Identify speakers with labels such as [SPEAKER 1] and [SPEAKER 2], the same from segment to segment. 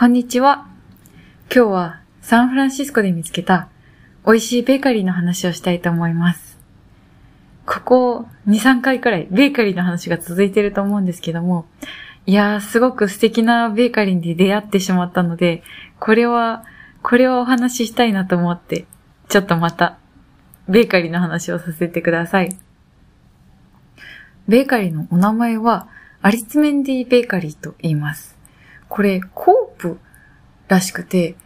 [SPEAKER 1] こんにちは。今日はサンフランシスコで見つけた美味しいベーカリーの話をしたいと思います。ここ2、3回くらいベーカリーの話が続いてると思うんですけども、いやーすごく素敵なベーカリーに出会ってしまったので、これは、これはお話ししたいなと思って、ちょっとまたベーカリーの話をさせてください。ベーカリーのお名前はアリツメンディベーカリーと言います。これ、コプらしくて、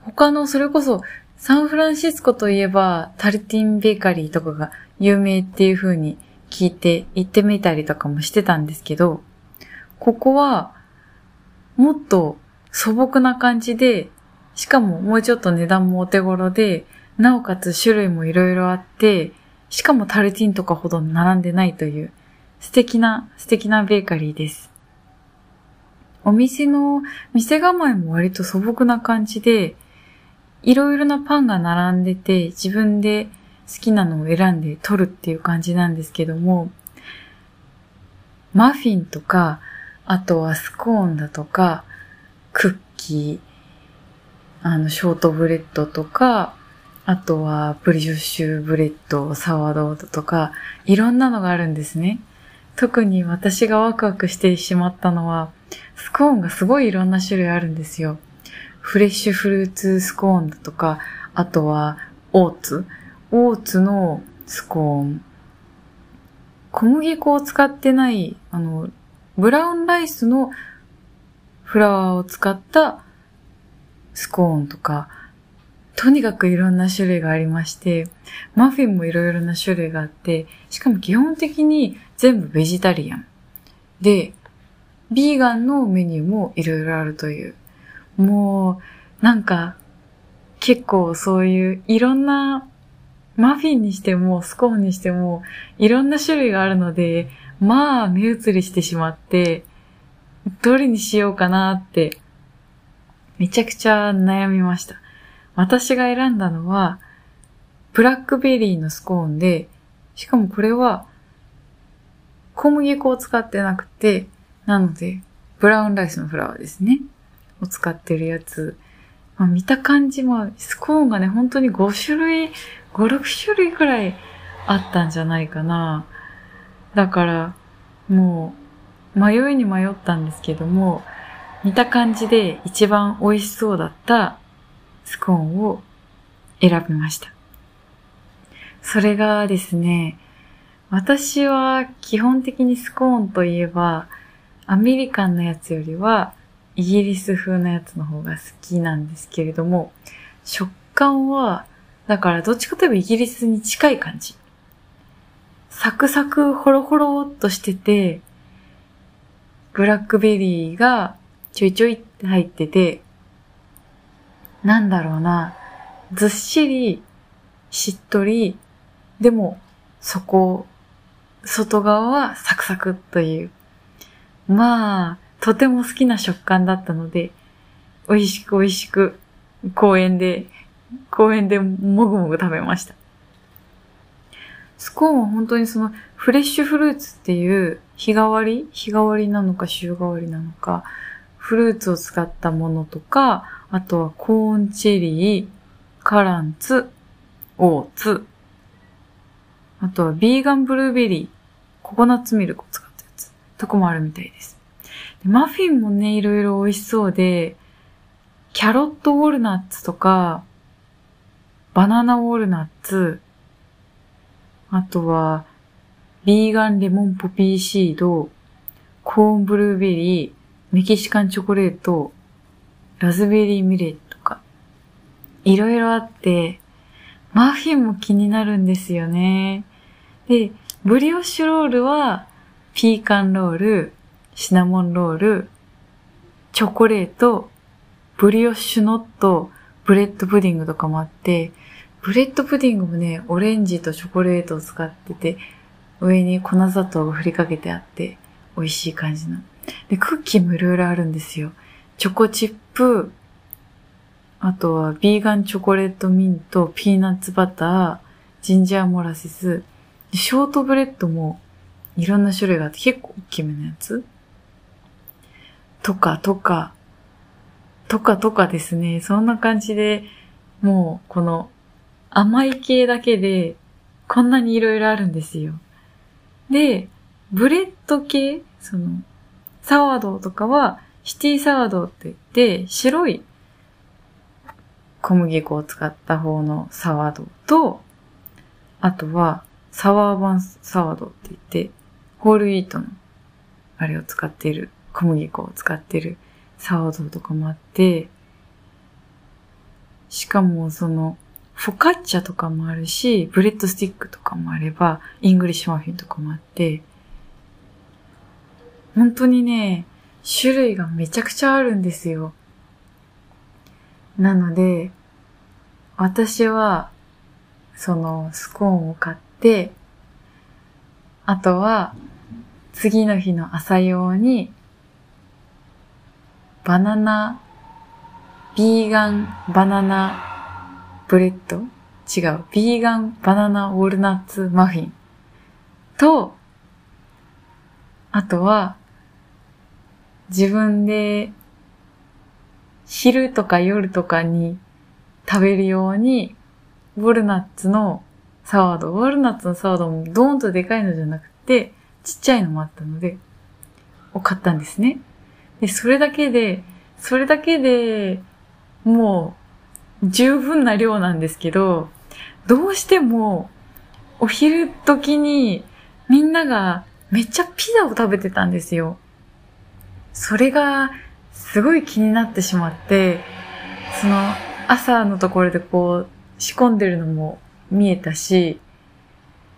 [SPEAKER 1] 他の、それこそ、サンフランシスコといえば、タルティンベーカリーとかが有名っていう風に聞いて行ってみたりとかもしてたんですけど、ここは、もっと素朴な感じで、しかももうちょっと値段もお手頃で、なおかつ種類もいろいろあって、しかもタルティンとかほど並んでないという、素敵な、素敵なベーカリーです。お店の、店構えも割と素朴な感じで、いろいろなパンが並んでて、自分で好きなのを選んで取るっていう感じなんですけども、マフィンとか、あとはスコーンだとか、クッキー、あの、ショートブレッドとか、あとはブリオッシュブレッド、サワードウとか、いろんなのがあるんですね。特に私がワクワクしてしまったのは、スコーンがすごいいろんな種類あるんですよ。フレッシュフルーツスコーンだとか、あとはオーツ。オーツのスコーン。小麦粉を使ってない、あの、 brown rice の flour を使ったスコーンとか、とにかくいろんな種類がありまして、マフィンもいろいろな種類があって、しかも基本的に全部ベジタリアン。で、ビーガンのメニューもいろいろあるという。もう、なんか、結構そういういろんなマフィンにしてもスコーンにしてもいろんな種類があるので、まあ目移りしてしまって、どれにしようかなって、めちゃくちゃ悩みました。私が選んだのは、ブラックベリーのスコーンで、しかもこれは、小麦粉を使ってなくて、なので、ブラウンライスのフラワーですね。を使ってるやつ。まあ、見た感じも、スコーンがね、本当に5種類、5、6種類くらいあったんじゃないかな。だから、もう、迷いに迷ったんですけども、見た感じで一番美味しそうだったスコーンを選びました。それがですね、私は基本的にスコーンといえば、アメリカンなやつよりは、イギリス風なやつの方が好きなんですけれども、食感は、だからどっちかといえばイギリスに近い感じ。サクサクホロホロっとしてて、ブラックベリーがちょいちょいって入ってて、なんだろうな、ずっしり、しっとり、でも、そこ、外側はサクサクという。まあ、とても好きな食感だったので、美味しく美味しく公園で、公園でもぐもぐ食べました。スコーンは本当にそのフレッシュフルーツっていう日替わり日替わりなのか週替わりなのか、フルーツを使ったものとか、あとはコーンチェリー、カランツ、オーツ、あとはビーガンブルーベリー、ココナッツミルクを使ったやつとかもあるみたいです。でマフィンもね、いろいろ美味しそうで、 carrot walnuts とか、 banana walnuts、あとは、 vegan lemon poppy seed、 corn blueberry、 Mexican chocolate、 raspberry millet とか、いろいろあって、マフィンも気になるんですよね。で、 brioche roll は、 pecan roll、シナモンロール、チョコレート、 brioche knot、 bread pudding とかもあって、 bread pudding もね、オレンジとチョコレートを使ってて、上に粉砂糖が振りかけてあって、美味しい感じの。で、クッキーもいろいろあるんですよ。チョコチップ、あとは vegan chocolate mint、ピーナッツバター、ginger molasses、でショートブレッドもいろんな種類があって結構大きめのやつ？とかとか、とかとかですね、そんな感じで、もうこの甘い系だけでこんなに色々あるんですよ。で、 bread 系、その、 sourdough とかは city sourdough って言って、白い小麦粉を使った方の sourdough と、あとは suburban sourdough って言って、 whole wheat のあれを使っている、小麦粉を使っている sourdough とかもあって、しかもその、フォカッチャとかもあるし、 breadstick とかもあれば、イングリッシュマフィンとかもあって、本当にね、種類がめちゃくちゃあるんですよ。なので、私は、そのスコーンを買ってて、あとは、次の日の朝用に、バナナ、ビーガンバナナブレッド違う。ビーガンバナナウォルナッツマフィンと、あとは、自分で昼とか夜とかに食べるように、ウォルナッツのサワード、ウォルナッツのサワードもドーンとでかいのじゃなくて、ちっちゃいのもあったので、を買ったんですね。で、それだけで、それだけでもう十分な量なんですけど、どうしてもお昼時にみんながめっちゃピザを食べてたんですよ。それがすごい気になってしまって、その朝のところでこう仕込んでるのも見えたし、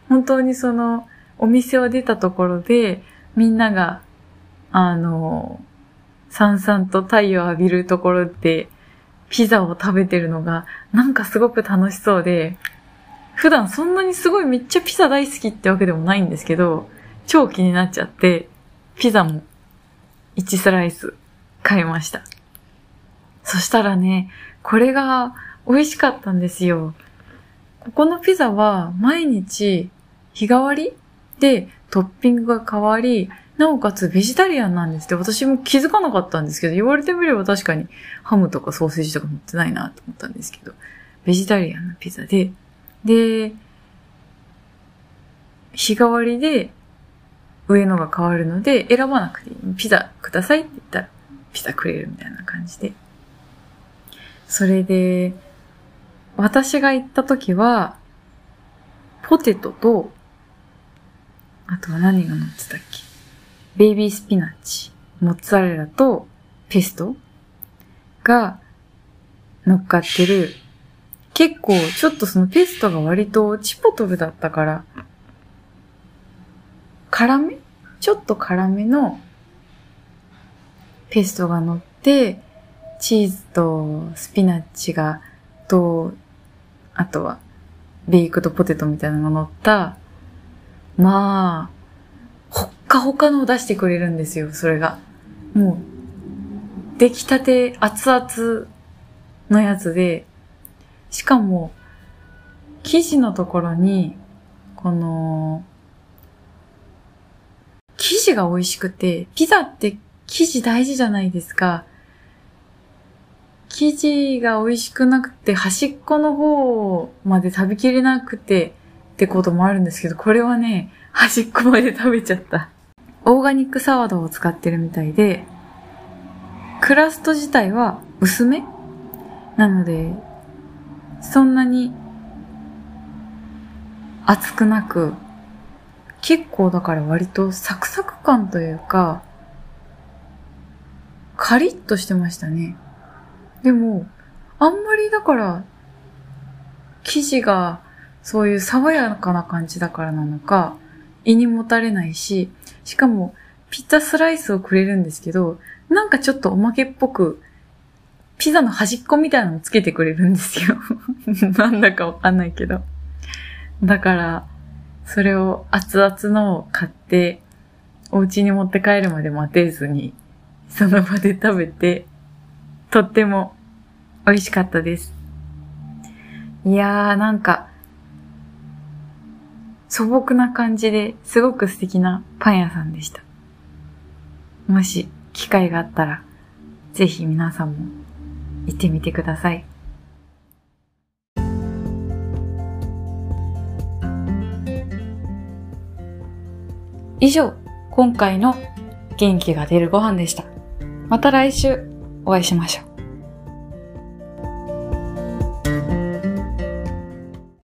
[SPEAKER 1] 本当にそのお店を出たところでみんながあの、さんさんと太陽を浴びるところでピザを食べてるのがなんかすごく楽しそうで、普段そんなにすごいめっちゃピザ大好きってわけでもないんですけど、超気になっちゃって、ピザも1スライス買いました。そしたらね、これが美味しかったんですよ。ここのピザは毎日日替わりでトッピングが変わり、なおかつベジタリアンなんですって、私も気づかなかったんですけど、言われてみれば確かにハムとかソーセージとか持ってないなと思ったんですけど、ベジタリアンのピザで、で、日替わりで上のが変わるので、選ばなくていい。ピザくださいって言ったら、ピザくれるみたいな感じで。それで、私が行った時は、ポテトと、あとは何が乗ってたっけ？ベイビースピナッチ、モッツァレラとペストが乗っかってる。結構、ちょっとそのペストが割とチポトルだったから、辛め？ちょっと辛めのペストが乗って、チーズとスピナッチが、と、あとは、ベイクとポテトみたいなの乗った、まあ、ほっかほかのを出してくれるんですよ、それが。もう、出来たて熱々のやつで、しかも、生地のところに、この、生地が美味しくて、ピザって生地大事じゃないですか。生地が美味しくなくて、端っこの方まで食べきれなくてってこともあるんですけど、これはね、端っこまで食べちゃった。オーガニックサワードを使ってるみたいで、クラスト自体は薄めなので、そんなに熱くなく、結構だから割とサクサク感というか、カリッとしてましたね。でも、あんまりだから、生地がそういう爽やかな感じだからなのか、胃にもたれないし、しかもピッツァスライスをくれるんですけど、なんかちょっとおまけっぽく、ピザの端っこみたいなのをつけてくれるんですよ。なんだかわかんないけど。だから、それを熱々のを買って、お家に持って帰るまで待てずに、その場で食べて、とっても美味しかったです。いやー、なんか、素朴な感じですごく素敵なパン屋さんでした。もし機会があったら、ぜひ皆さんも行ってみてください。以上、今回の元気が出るご飯でした。また来週お会いしましょう。